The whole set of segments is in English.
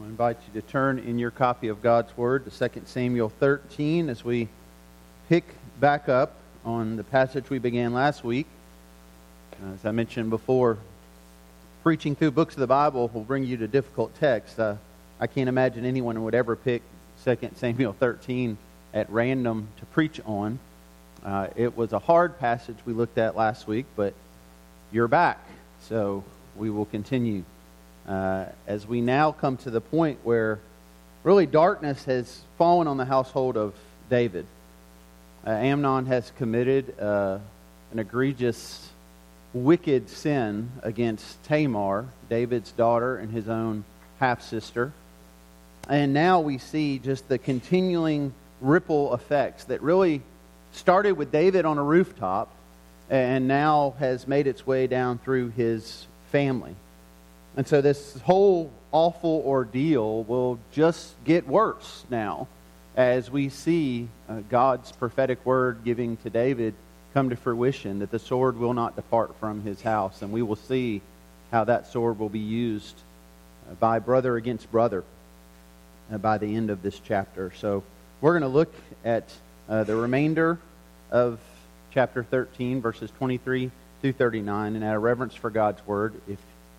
I invite you to turn in your copy of God's Word to 2 Samuel 13 as we pick back up on the passage we began last week. As I mentioned before, preaching through books of the Bible will bring you to difficult texts. Uh, I can't imagine anyone would ever pick 2 Samuel 13 at random to preach on. Uh, it was a hard passage we looked at last week, but you're back, so we will continue uh, as we now come to the point where really darkness has fallen on the household of David. Uh, Amnon has committed uh, an egregious, wicked sin against Tamar, David's daughter and his own half sister. And now we see just the continuing ripple effects that really started with David on a rooftop and now has made its way down through his family. And so this whole awful ordeal will just get worse now as we see uh, God's prophetic word giving to David come to fruition that the sword will not depart from his house. And we will see how that sword will be used uh, by brother against brother uh, by the end of this chapter. So we're going to look at uh, the remainder of chapter 13, verses 23 through 39. And out of reverence for God's word, if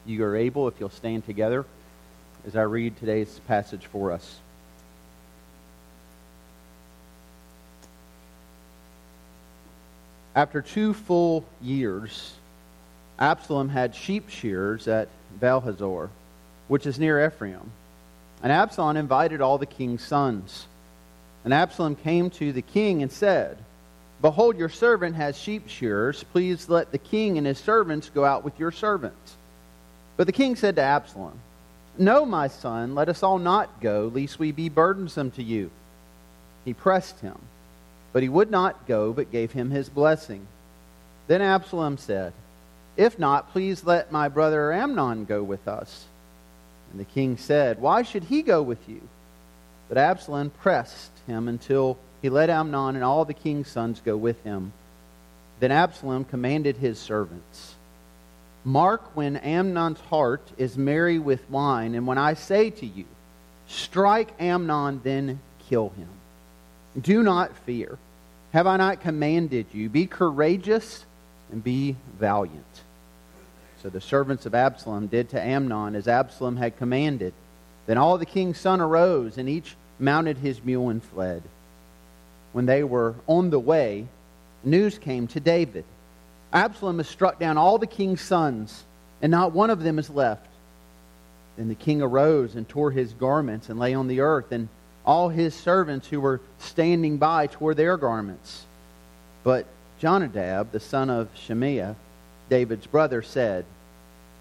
you are able, if you'll stand together as I read today's passage for us. After two full years, Absalom had sheep shears at Baalhazor, which is near Ephraim. And Absalom invited all the king's sons. And Absalom came to the king and said, Behold, your servant has sheep shearers. Please let the king and his servants go out with your servants. But the king said to Absalom, No, my son, let us all not go, lest we be burdensome to you. He pressed him, but he would not go, but gave him his blessing. Then Absalom said, If not, please let my brother Amnon go with us. And the king said, Why should he go with you? But Absalom pressed him until he let Amnon and all the king's sons go with him. Then Absalom commanded his servants, Mark when Amnon's heart is merry with wine, and when I say to you, Strike Amnon, then kill him. Do not fear. Have I not commanded you? Be courageous and be valiant. So the servants of Absalom did to Amnon as Absalom had commanded. Then all the king's sons arose, and each mounted his mule and fled. When they were on the way, news came to David Absalom has struck down all the king's sons, and not one of them is left. Then the king arose and tore his garments and lay on the earth, and all his servants who were standing by tore their garments. But Jonadab, the son of Shimeah, David's brother, said,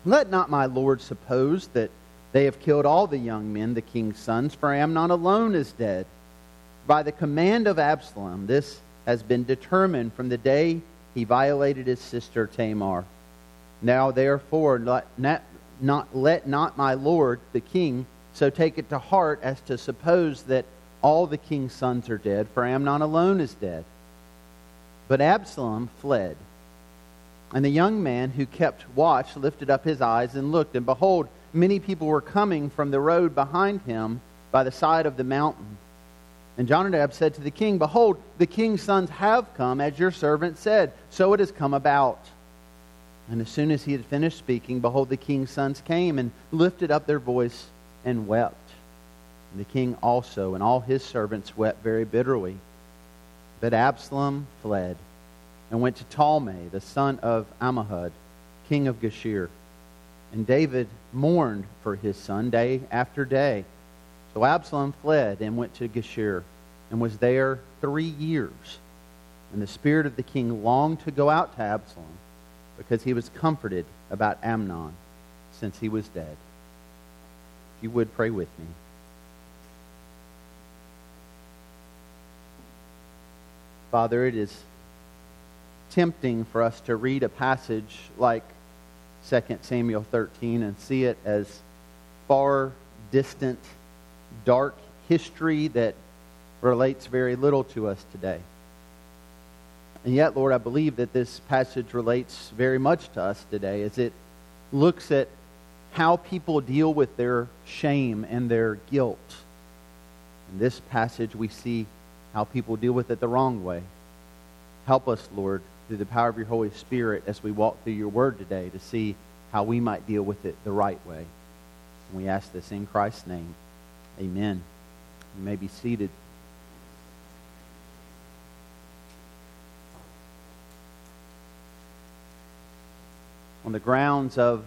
Let not my lord suppose that they have killed all the young men, the king's sons, for Amnon alone is dead. By the command of Absalom, this has been determined from the day he violated his sister Tamar. Now, therefore, let not, not, let not my lord, the king, so take it to heart as to suppose that all the king's sons are dead, for Amnon alone is dead. But Absalom fled. And the young man who kept watch lifted up his eyes and looked, and behold, many people were coming from the road behind him by the side of the mountain. And Jonadab said to the king, Behold, the king's sons have come, as your servant said. So it has come about. And as soon as he had finished speaking, behold, the king's sons came and lifted up their voice and wept. And the king also and all his servants wept very bitterly. But Absalom fled and went to Talmai, the son of Ammihud, king of Geshur. And David mourned for his son day after day. So Absalom fled and went to Geshur and was there three years. And the spirit of the king longed to go out to Absalom because he was comforted about Amnon since he was dead. If you would pray with me. Father, it is tempting for us to read a passage like 2 Samuel 13 and see it as far distant dark history that relates very little to us today. And yet, Lord, I believe that this passage relates very much to us today as it looks at how people deal with their shame and their guilt. In this passage, we see how people deal with it the wrong way. Help us, Lord, through the power of your Holy Spirit as we walk through your word today to see how we might deal with it the right way. And we ask this in Christ's name. Amen. You may be seated. On the grounds of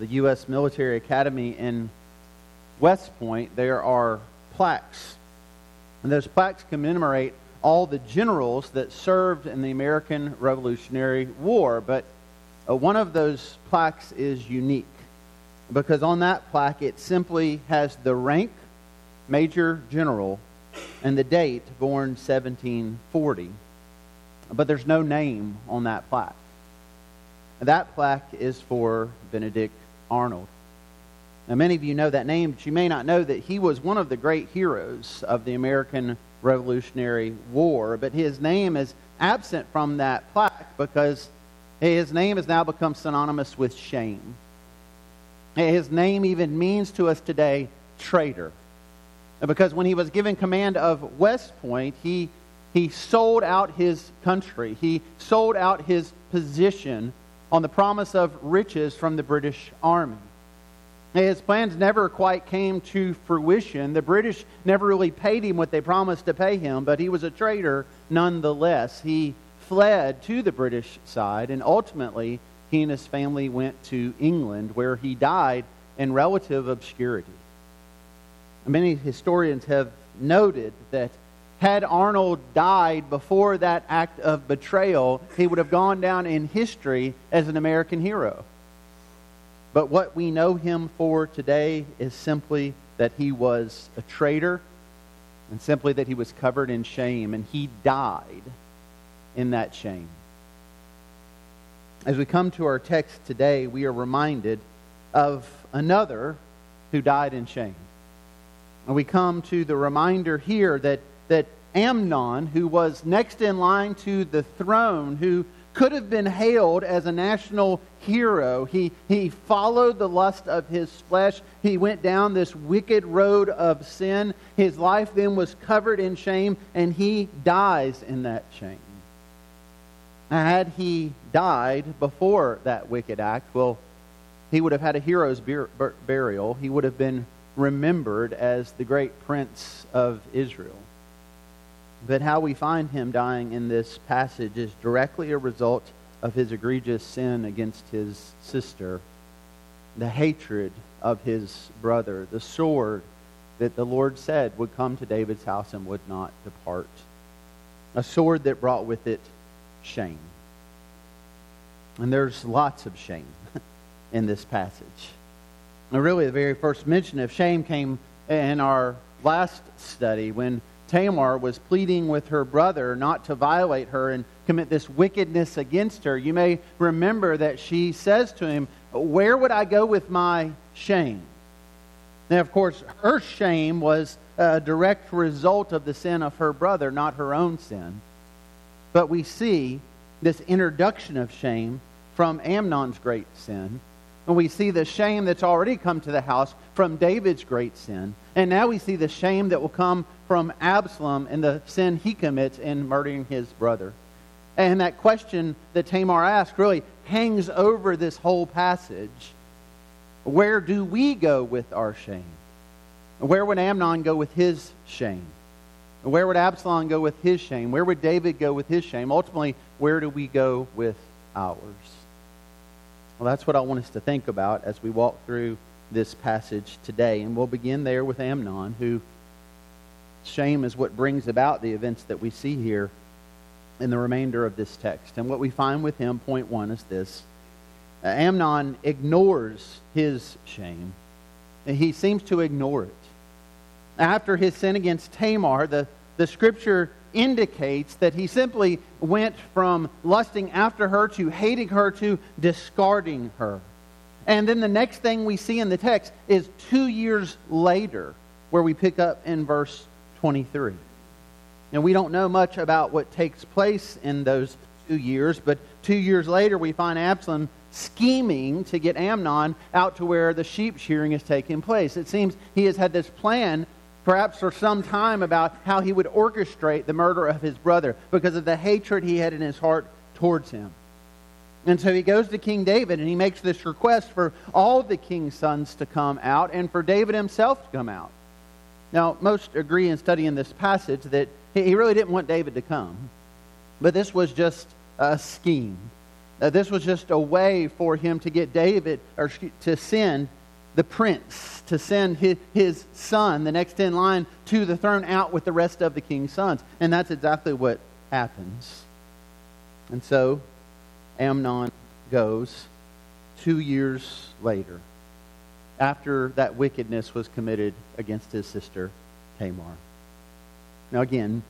the U.S. Military Academy in West Point, there are plaques. And those plaques commemorate all the generals that served in the American Revolutionary War. But uh, one of those plaques is unique because on that plaque it simply has the rank Major General and the date born 1740. But there's no name on that plaque. That plaque is for Benedict Arnold. Now, many of you know that name, but you may not know that he was one of the great heroes of the American Revolutionary War. But his name is absent from that plaque because his name has now become synonymous with shame. His name even means to us today traitor. Because when he was given command of West Point, he, he sold out his country. He sold out his position on the promise of riches from the British Army. His plans never quite came to fruition. The British never really paid him what they promised to pay him, but he was a traitor nonetheless. He fled to the British side, and ultimately, he and his family went to England, where he died in relative obscurity. Many historians have noted that had Arnold died before that act of betrayal, he would have gone down in history as an American hero. But what we know him for today is simply that he was a traitor and simply that he was covered in shame, and he died in that shame. As we come to our text today, we are reminded of another who died in shame. And we come to the reminder here that, that Amnon, who was next in line to the throne, who could have been hailed as a national hero. He, he followed the lust of his flesh. He went down this wicked road of sin. His life then was covered in shame, and he dies in that shame. Had he died before that wicked act, well, he would have had a hero's burial. He would have been remembered as the great prince of Israel. But how we find him dying in this passage is directly a result of his egregious sin against his sister, the hatred of his brother, the sword that the Lord said would come to David's house and would not depart, a sword that brought with it shame. And there's lots of shame in this passage. Really, the very first mention of shame came in our last study when Tamar was pleading with her brother not to violate her and commit this wickedness against her. You may remember that she says to him, Where would I go with my shame? Now, of course, her shame was a direct result of the sin of her brother, not her own sin. But we see this introduction of shame from Amnon's great sin. And we see the shame that's already come to the house from David's great sin. And now we see the shame that will come from Absalom and the sin he commits in murdering his brother. And that question that Tamar asked really hangs over this whole passage. Where do we go with our shame? Where would Amnon go with his shame? Where would Absalom go with his shame? Where would David go with his shame? Ultimately, where do we go with ours? Well, that's what I want us to think about as we walk through this passage today. And we'll begin there with Amnon, who Shame is what brings about the events that we see here in the remainder of this text. And what we find with him, point one, is this Amnon ignores his shame, and he seems to ignore it. After his sin against Tamar, the, the scripture indicates that he simply went from lusting after her to hating her to discarding her. And then the next thing we see in the text is two years later, where we pick up in verse 23. Now, we don't know much about what takes place in those two years, but two years later we find Absalom scheming to get Amnon out to where the sheep shearing is taking place. It seems he has had this plan, perhaps for some time, about how he would orchestrate the murder of his brother because of the hatred he had in his heart towards him. And so he goes to King David and he makes this request for all the king's sons to come out and for David himself to come out. Now, most agree in studying this passage that he really didn't want David to come, but this was just a scheme. Uh, this was just a way for him to get David, or to send the prince, to send his, his son, the next in line, to the throne out with the rest of the king's sons. And that's exactly what happens. And so Amnon goes two years later, after that wickedness was committed against his sister Tamar. Now, again,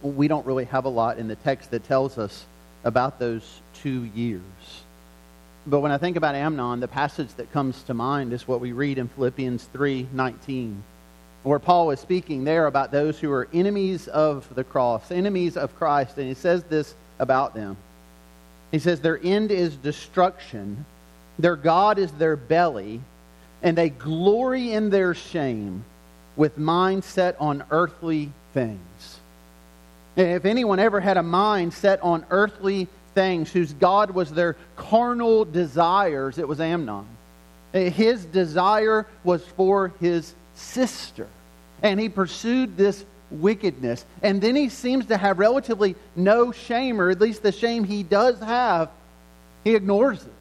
we don't really have a lot in the text that tells us about those two years. But when I think about Amnon, the passage that comes to mind is what we read in Philippians 3:19, where Paul is speaking there about those who are enemies of the cross, enemies of Christ, and he says this about them. He says their end is destruction, their god is their belly, and they glory in their shame with mind set on earthly things. If anyone ever had a mind set on earthly things, whose God was their carnal desires, it was Amnon. Eh, his desire was for his sister. And he pursued this wickedness. And then he seems to have relatively no shame, or at least the shame he does have, he ignores it.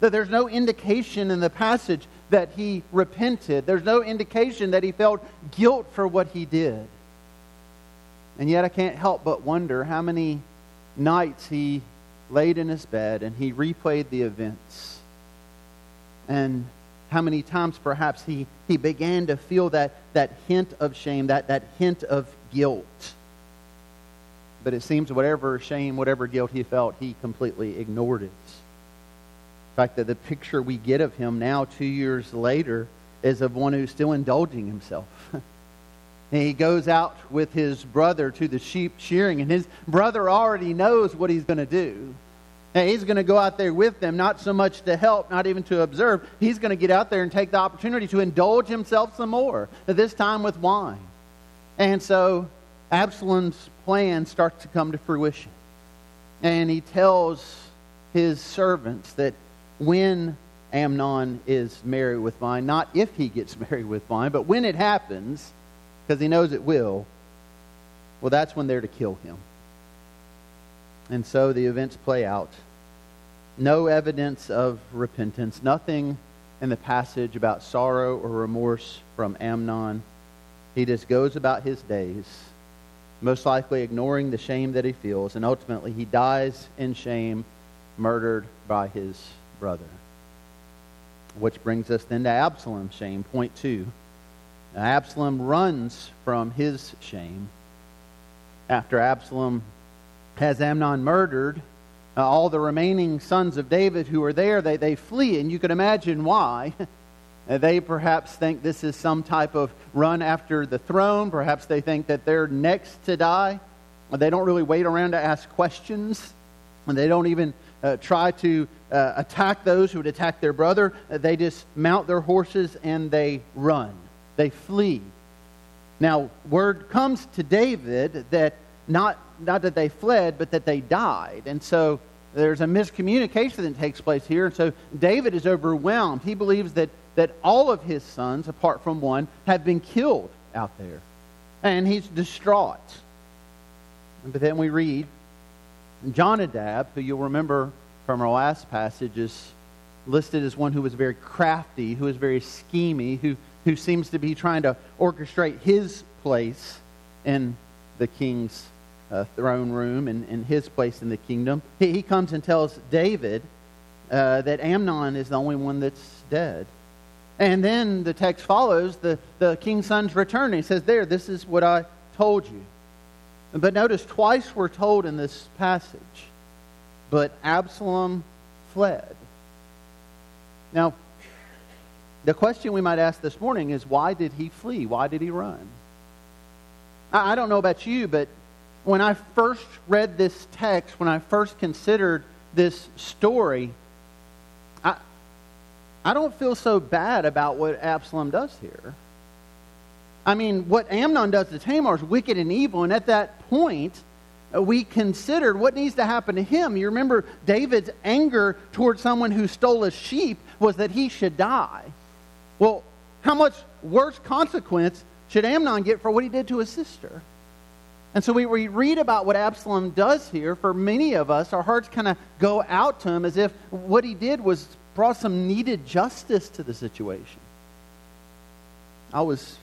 That there's no indication in the passage that he repented, there's no indication that he felt guilt for what he did. And yet I can't help but wonder how many nights he laid in his bed and he replayed the events. And how many times perhaps he, he began to feel that, that hint of shame, that, that hint of guilt. But it seems whatever shame, whatever guilt he felt, he completely ignored it. In fact, that the picture we get of him now, two years later, is of one who's still indulging himself. And he goes out with his brother to the sheep shearing, and his brother already knows what he's going to do. And he's going to go out there with them, not so much to help, not even to observe. He's going to get out there and take the opportunity to indulge himself some more, this time with wine. And so Absalom's plan starts to come to fruition. And he tells his servants that when Amnon is married with wine, not if he gets married with wine, but when it happens, because he knows it will, well, that's when they're to kill him. And so the events play out. No evidence of repentance, nothing in the passage about sorrow or remorse from Amnon. He just goes about his days, most likely ignoring the shame that he feels, and ultimately he dies in shame, murdered by his brother. Which brings us then to Absalom's shame, point two. Absalom runs from his shame. After Absalom has Amnon murdered, uh, all the remaining sons of David who are there, they, they flee, and you can imagine why. they perhaps think this is some type of run after the throne. Perhaps they think that they're next to die. They don't really wait around to ask questions. They don't even uh, try to uh, attack those who would attack their brother. they just mount their horses and they run. They flee. Now, word comes to David that not, not that they fled, but that they died. And so there's a miscommunication that takes place here. And so David is overwhelmed. He believes that, that all of his sons, apart from one, have been killed out there. And he's distraught. But then we read Jonadab, who you'll remember from our last passage, is listed as one who was very crafty, who was very schemy, who who seems to be trying to orchestrate his place in the king's uh, throne room and, and, his place in the kingdom. He, he comes and tells David uh, that Amnon is the only one that's dead. And then the text follows the, the king's son's return. He says, There, this is what I told you. But notice, twice we're told in this passage, but Absalom fled. Now, the question we might ask this morning is why did he flee? Why did he run? I don't know about you, but when I first read this text, when I first considered this story, I, I don't feel so bad about what Absalom does here. I mean, what Amnon does to Tamar is wicked and evil, and at that point, uh, we considered what needs to happen to him. You remember David's anger towards someone who stole a sheep was that he should die. Well, how much worse consequence should Amnon get for what he did to his sister? And so we, we read about what Absalom does here. For many of us, our hearts kind of go out to him as if what he did was brought some needed justice to the situation. I was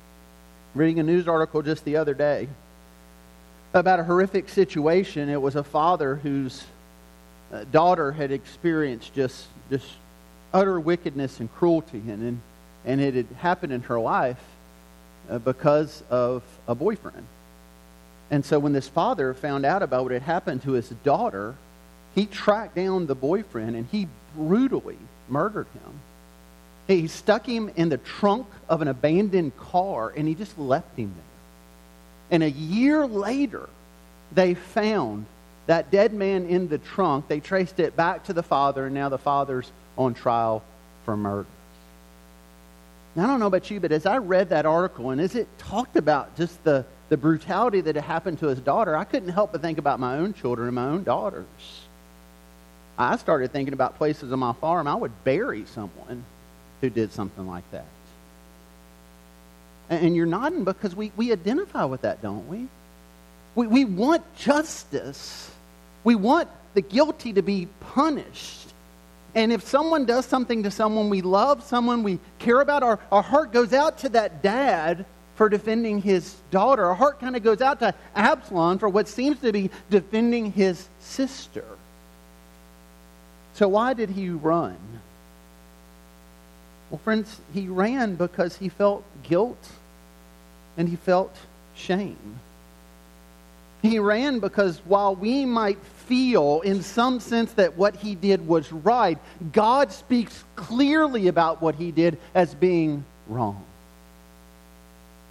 reading a news article just the other day about a horrific situation. It was a father whose uh, daughter had experienced just, just utter wickedness and cruelty, and, and, and it had happened in her life uh, because of a boyfriend. And so when this father found out about what had happened to his daughter, he tracked down the boyfriend and he brutally murdered him. He stuck him in the trunk of an abandoned car and he just left him there. And a year later, they found that dead man in the trunk. They traced it back to the father, and now the father's on trial for murder. I don't know about you, but as I read that article and as it talked about just the, the brutality that had happened to his daughter, I couldn't help but think about my own children and my own daughters. I started thinking about places on my farm I would bury someone who did something like that. And you're nodding because we, we identify with that, don't we? we? We want justice. We want the guilty to be punished. And if someone does something to someone we love, someone we care about, our, our heart goes out to that dad for defending his daughter. Our heart kind of goes out to Absalom for what seems to be defending his sister. So, why did he run? Well, friends, he ran because he felt guilt and he felt shame. He ran because while we might feel in some sense that what he did was right, God speaks clearly about what he did as being wrong.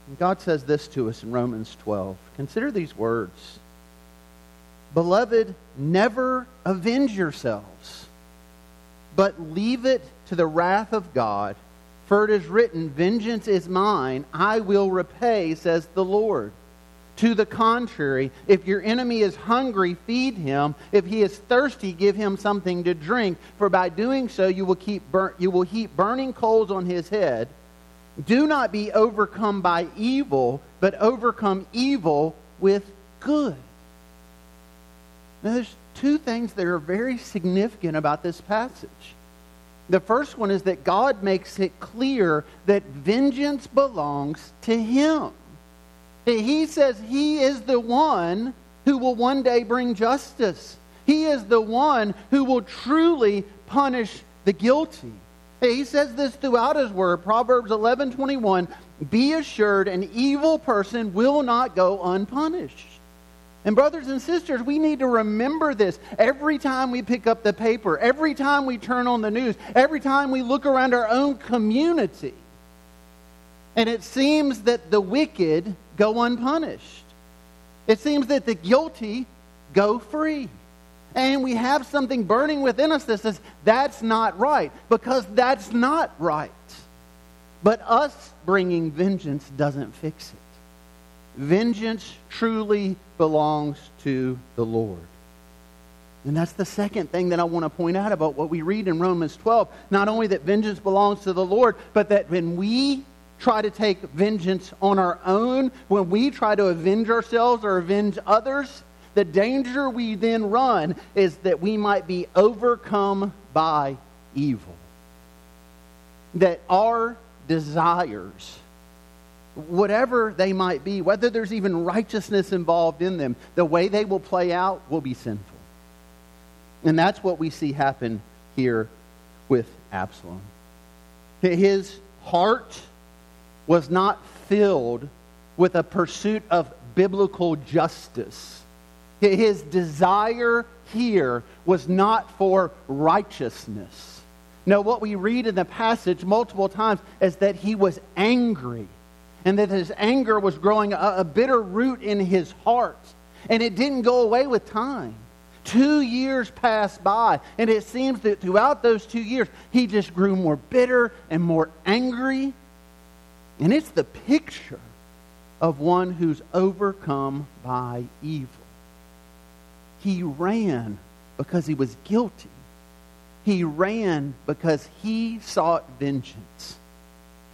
And God says this to us in Romans 12. Consider these words Beloved, never avenge yourselves, but leave it to the wrath of God. For it is written, Vengeance is mine, I will repay, says the Lord. To the contrary, if your enemy is hungry, feed him. If he is thirsty, give him something to drink. For by doing so, you will, keep bur- you will heap burning coals on his head. Do not be overcome by evil, but overcome evil with good. Now, there's two things that are very significant about this passage. The first one is that God makes it clear that vengeance belongs to Him. He says He is the one who will one day bring justice. He is the one who will truly punish the guilty. He says this throughout his word, Proverbs 11:21, "Be assured an evil person will not go unpunished." And, brothers and sisters, we need to remember this every time we pick up the paper, every time we turn on the news, every time we look around our own community. And it seems that the wicked go unpunished, it seems that the guilty go free. And we have something burning within us that says that's not right, because that's not right. But us bringing vengeance doesn't fix it. Vengeance truly belongs to the Lord. And that's the second thing that I want to point out about what we read in Romans 12. Not only that vengeance belongs to the Lord, but that when we try to take vengeance on our own, when we try to avenge ourselves or avenge others, the danger we then run is that we might be overcome by evil. That our desires whatever they might be, whether there's even righteousness involved in them, the way they will play out will be sinful. And that's what we see happen here with Absalom. His heart was not filled with a pursuit of biblical justice. His desire here was not for righteousness. No, what we read in the passage multiple times is that he was angry and that his anger was growing a, a bitter root in his heart. And it didn't go away with time. Two years passed by, and it seems that throughout those two years, he just grew more bitter and more angry. And it's the picture of one who's overcome by evil. He ran because he was guilty. He ran because he sought vengeance.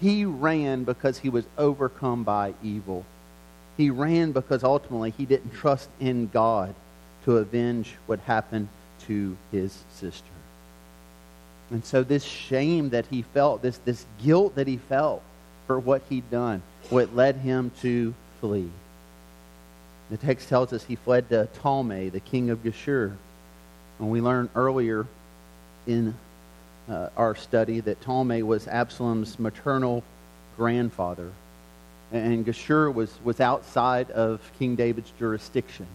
He ran because he was overcome by evil. He ran because ultimately he didn't trust in God to avenge what happened to his sister. And so this shame that he felt, this, this guilt that he felt for what he'd done, what led him to flee. The text tells us he fled to Talmai, the king of Geshur. And we learned earlier in uh, our study that Talmai was Absalom's maternal grandfather. And Geshur was, was outside of King David's jurisdiction.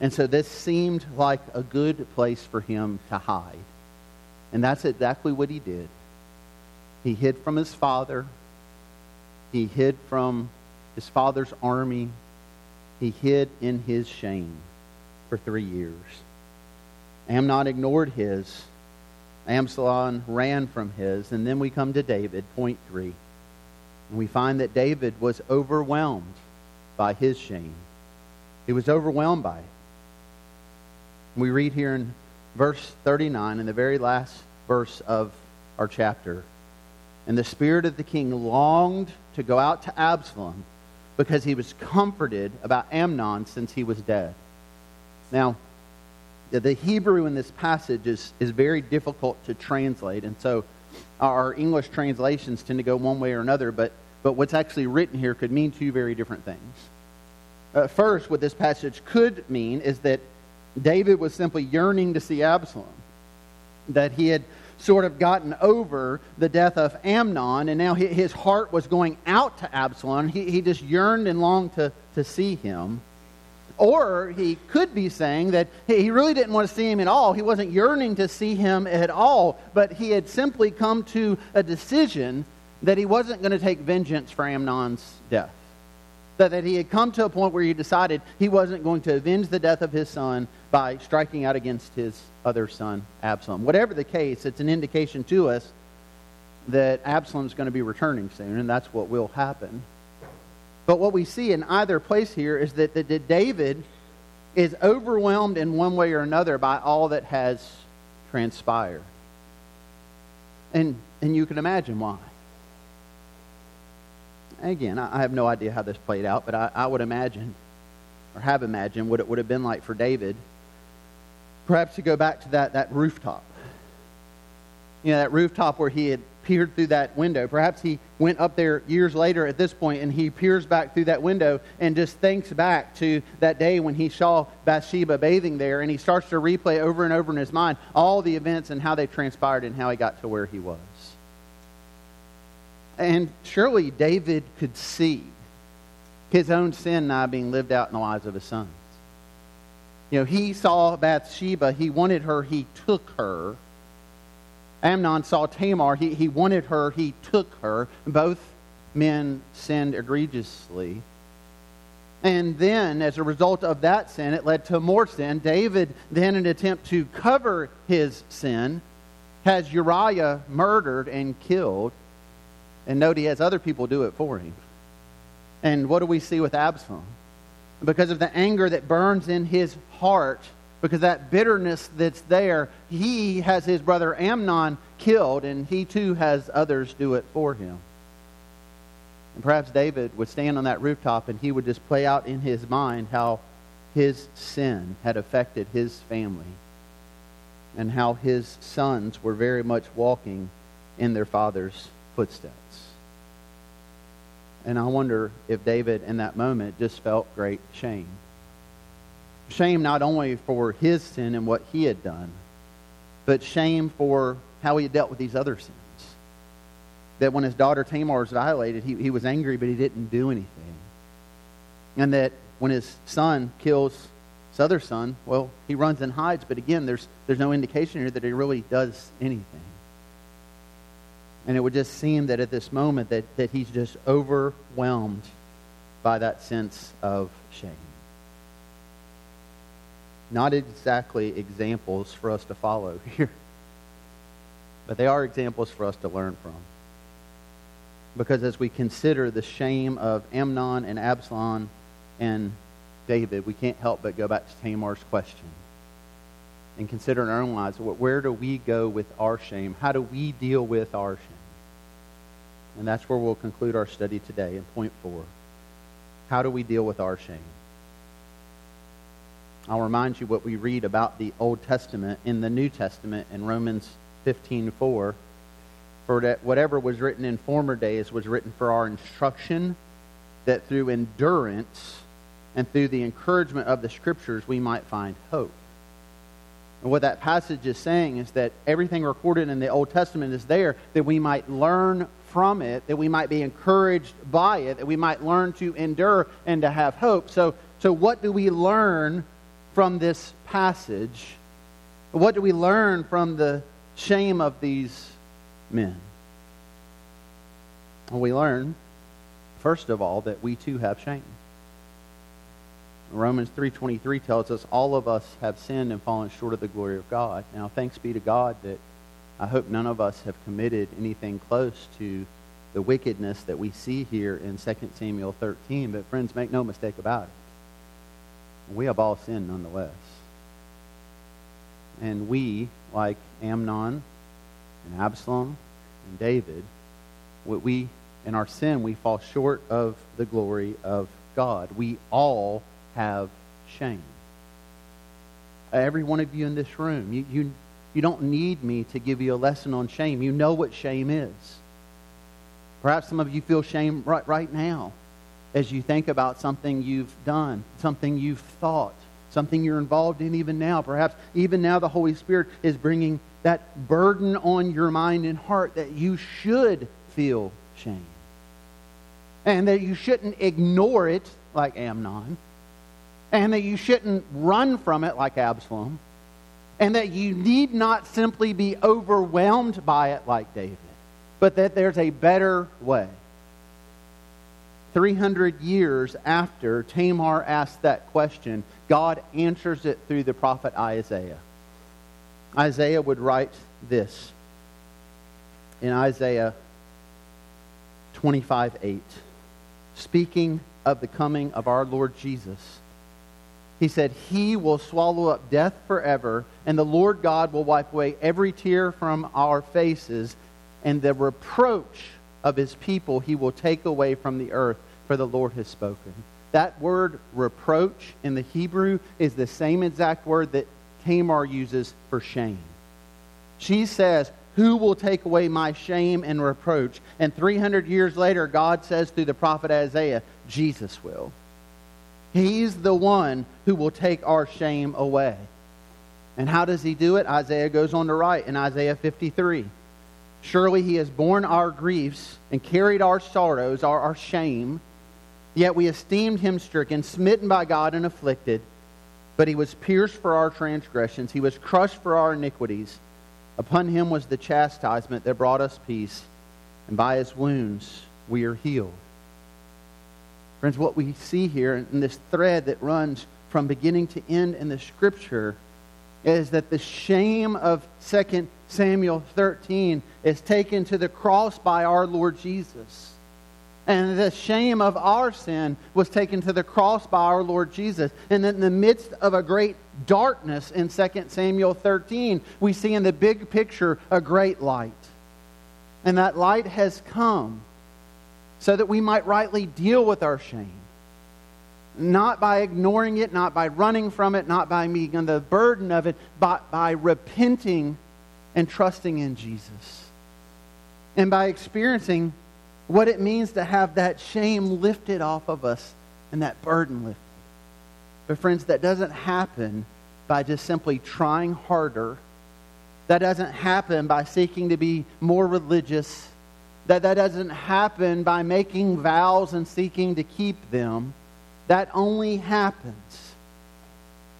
And so this seemed like a good place for him to hide. And that's exactly what he did. He hid from his father. He hid from his father's army. He hid in his shame for three years. Amnon ignored his. Absalom ran from his. And then we come to David, point three. And we find that David was overwhelmed by his shame. He was overwhelmed by it. We read here in verse 39, in the very last verse of our chapter. And the spirit of the king longed to go out to Absalom because he was comforted about Amnon since he was dead. Now, the Hebrew in this passage is, is very difficult to translate, and so our English translations tend to go one way or another, but, but what's actually written here could mean two very different things. Uh, first, what this passage could mean is that David was simply yearning to see Absalom. That he had sort of gotten over the death of Amnon, and now his heart was going out to Absalom. He, he just yearned and longed to, to see him. Or he could be saying that he really didn't want to see him at all. He wasn't yearning to see him at all, but he had simply come to a decision that he wasn't going to take vengeance for Amnon's death. That, that he had come to a point where he decided he wasn't going to avenge the death of his son, by striking out against his other son, Absalom. Whatever the case, it's an indication to us that Absalom's going to be returning soon, and that's what will happen. But what we see in either place here is that, that, that David is overwhelmed in one way or another by all that has transpired. And, and you can imagine why. Again, I have no idea how this played out, but I, I would imagine, or have imagined, what it would have been like for David Perhaps to go back to that, that rooftop. You know, that rooftop where he had peered through that window. Perhaps he went up there years later at this point and he peers back through that window and just thinks back to that day when he saw Bathsheba bathing there and he starts to replay over and over in his mind all the events and how they transpired and how he got to where he was. And surely David could see his own sin now being lived out in the lives of his sons. You know, he saw Bathsheba, he wanted her, he took her. Amnon saw Tamar, he, he wanted her, he took her. Both men sinned egregiously. And then, as a result of that sin, it led to more sin. David, then, in an attempt to cover his sin, has Uriah murdered and killed. And note he has other people do it for him. And what do we see with Absalom? because of the anger that burns in his heart, because that bitterness that's there, he has his brother Amnon killed, and he too has others do it for him. And perhaps David would stand on that rooftop and he would just play out in his mind how his sin had affected his family and how his sons were very much walking in their father's footsteps. And I wonder if David, in that moment, just felt great shame. Shame not only for his sin and what he had done, but shame for how he had dealt with these other sins. That when his daughter Tamar was violated, he, he was angry, but he didn't do anything. And that when his son kills his other son, well, he runs and hides, but again, there's, there's no indication here that he really does anything. And it would just seem that at this moment that, that he's just overwhelmed by that sense of shame. not exactly examples for us to follow here, but they are examples for us to learn from. Because as we consider the shame of Amnon and Absalom and David, we can't help but go back to Tamar's question and consider in our own lives where do we go with our shame? How do we deal with our shame? And that's where we'll conclude our study today in point four. How do we deal with our shame? I'll remind you what we read about the Old Testament in the New Testament in Romans 15:4. For that whatever was written in former days was written for our instruction, that through endurance and through the encouragement of the Scriptures we might find hope. And what that passage is saying is that everything recorded in the Old Testament is there that we might learn from it, that we might be encouraged by it, that we might learn to endure and to have hope. So, so what do we learn from this passage? What do we learn from the shame of these men? Well, we learn, first of all, that we too have shame. Romans 3.23 tells us all of us have sinned and fallen short of the glory of God. Now, thanks be to God that I hope none of us have committed anything close to the wickedness that we see here in 2 Samuel 13. But friends, make no mistake about it. We have all sinned nonetheless. And we, like Amnon and Absalom and David, we in our sin we fall short of the glory of God. We all have shame. Every one of you in this room, you, you, you don't need me to give you a lesson on shame. You know what shame is. Perhaps some of you feel shame right, right now as you think about something you've done, something you've thought, something you're involved in even now. Perhaps even now the Holy Spirit is bringing that burden on your mind and heart that you should feel shame. And that you shouldn't ignore it like Amnon and that you shouldn't run from it like Absalom, and that you need not simply be overwhelmed by it like David, but that there's a better way. 300 years after Tamar asked that question, God answers it through the prophet Isaiah. Isaiah would write this in Isaiah 25 8, speaking of the coming of our Lord Jesus. He said, He will swallow up death forever, and the Lord God will wipe away every tear from our faces, and the reproach of his people he will take away from the earth, for the Lord has spoken. That word reproach in the Hebrew is the same exact word that Tamar uses for shame. She says, Who will take away my shame and reproach? And 300 years later, God says through the prophet Isaiah, Jesus will. He's the one who will take our shame away. And how does he do it? Isaiah goes on to write in Isaiah 53 Surely he has borne our griefs and carried our sorrows, our, our shame. Yet we esteemed him stricken, smitten by God, and afflicted. But he was pierced for our transgressions, he was crushed for our iniquities. Upon him was the chastisement that brought us peace, and by his wounds we are healed. Friends, what we see here in this thread that runs from beginning to end in the scripture is that the shame of 2 Samuel 13 is taken to the cross by our Lord Jesus. And the shame of our sin was taken to the cross by our Lord Jesus. And in the midst of a great darkness in 2 Samuel 13, we see in the big picture a great light. And that light has come so that we might rightly deal with our shame. Not by ignoring it, not by running from it, not by meeting the burden of it, but by repenting and trusting in Jesus. And by experiencing what it means to have that shame lifted off of us and that burden lifted. But, friends, that doesn't happen by just simply trying harder. That doesn't happen by seeking to be more religious that that doesn't happen by making vows and seeking to keep them. That only happens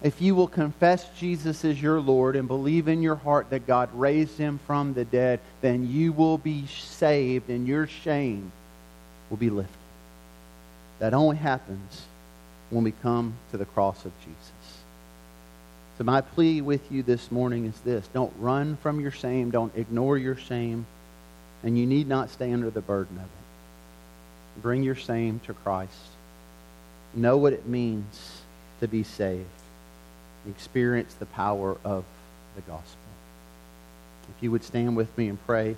if you will confess Jesus as your Lord and believe in your heart that God raised him from the dead, then you will be saved and your shame will be lifted. That only happens when we come to the cross of Jesus. So, my plea with you this morning is this don't run from your shame, don't ignore your shame, and you need not stay under the burden of it. Bring your shame to Christ. Know what it means to be saved. Experience the power of the gospel. If you would stand with me and pray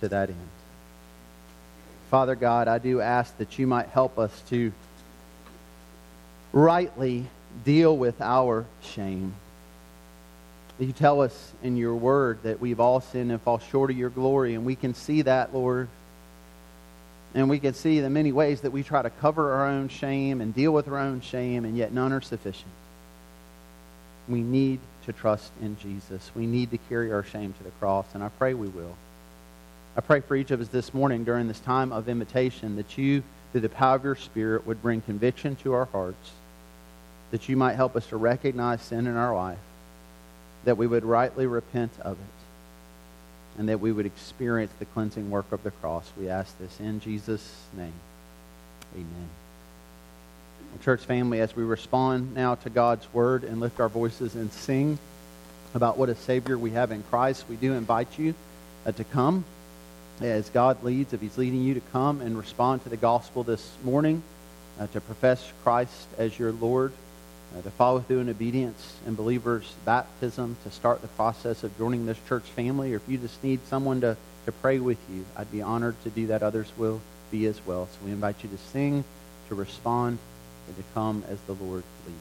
to that end. Father God, I do ask that you might help us to rightly deal with our shame. You tell us in your word that we've all sinned and fall short of your glory, and we can see that, Lord. And we can see the many ways that we try to cover our own shame and deal with our own shame, and yet none are sufficient. We need to trust in Jesus. We need to carry our shame to the cross, and I pray we will. I pray for each of us this morning during this time of invitation that you, through the power of your Spirit, would bring conviction to our hearts, that you might help us to recognize sin in our life, that we would rightly repent of it, and that we would experience the cleansing work of the cross. We ask this in Jesus' name. Amen. Church family, as we respond now to God's word and lift our voices and sing about what a Savior we have in Christ, we do invite you uh, to come as God leads, if He's leading you to come and respond to the gospel this morning, uh, to profess Christ as your Lord, uh, to follow through in obedience and believers' baptism, to start the process of joining this church family, or if you just need someone to, to pray with you, I'd be honored to do that. Others will be as well. So we invite you to sing, to respond, and to come as the Lord leads.